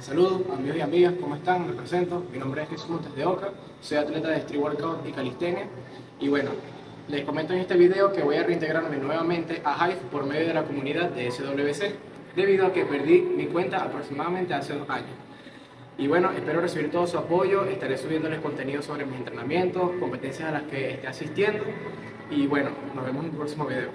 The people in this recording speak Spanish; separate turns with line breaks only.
Saludos amigos y amigas, ¿cómo están? Me presento, mi nombre es Jesús Montes de Oca, soy atleta de Street Workout y Calistenia y bueno, les comento en este video que voy a reintegrarme nuevamente a Hive por medio de la comunidad de SWC debido a que perdí mi cuenta aproximadamente hace dos años. Y bueno, espero recibir todo su apoyo, estaré subiéndoles contenido sobre mis entrenamientos, competencias a las que esté asistiendo y bueno, nos vemos en un próximo video.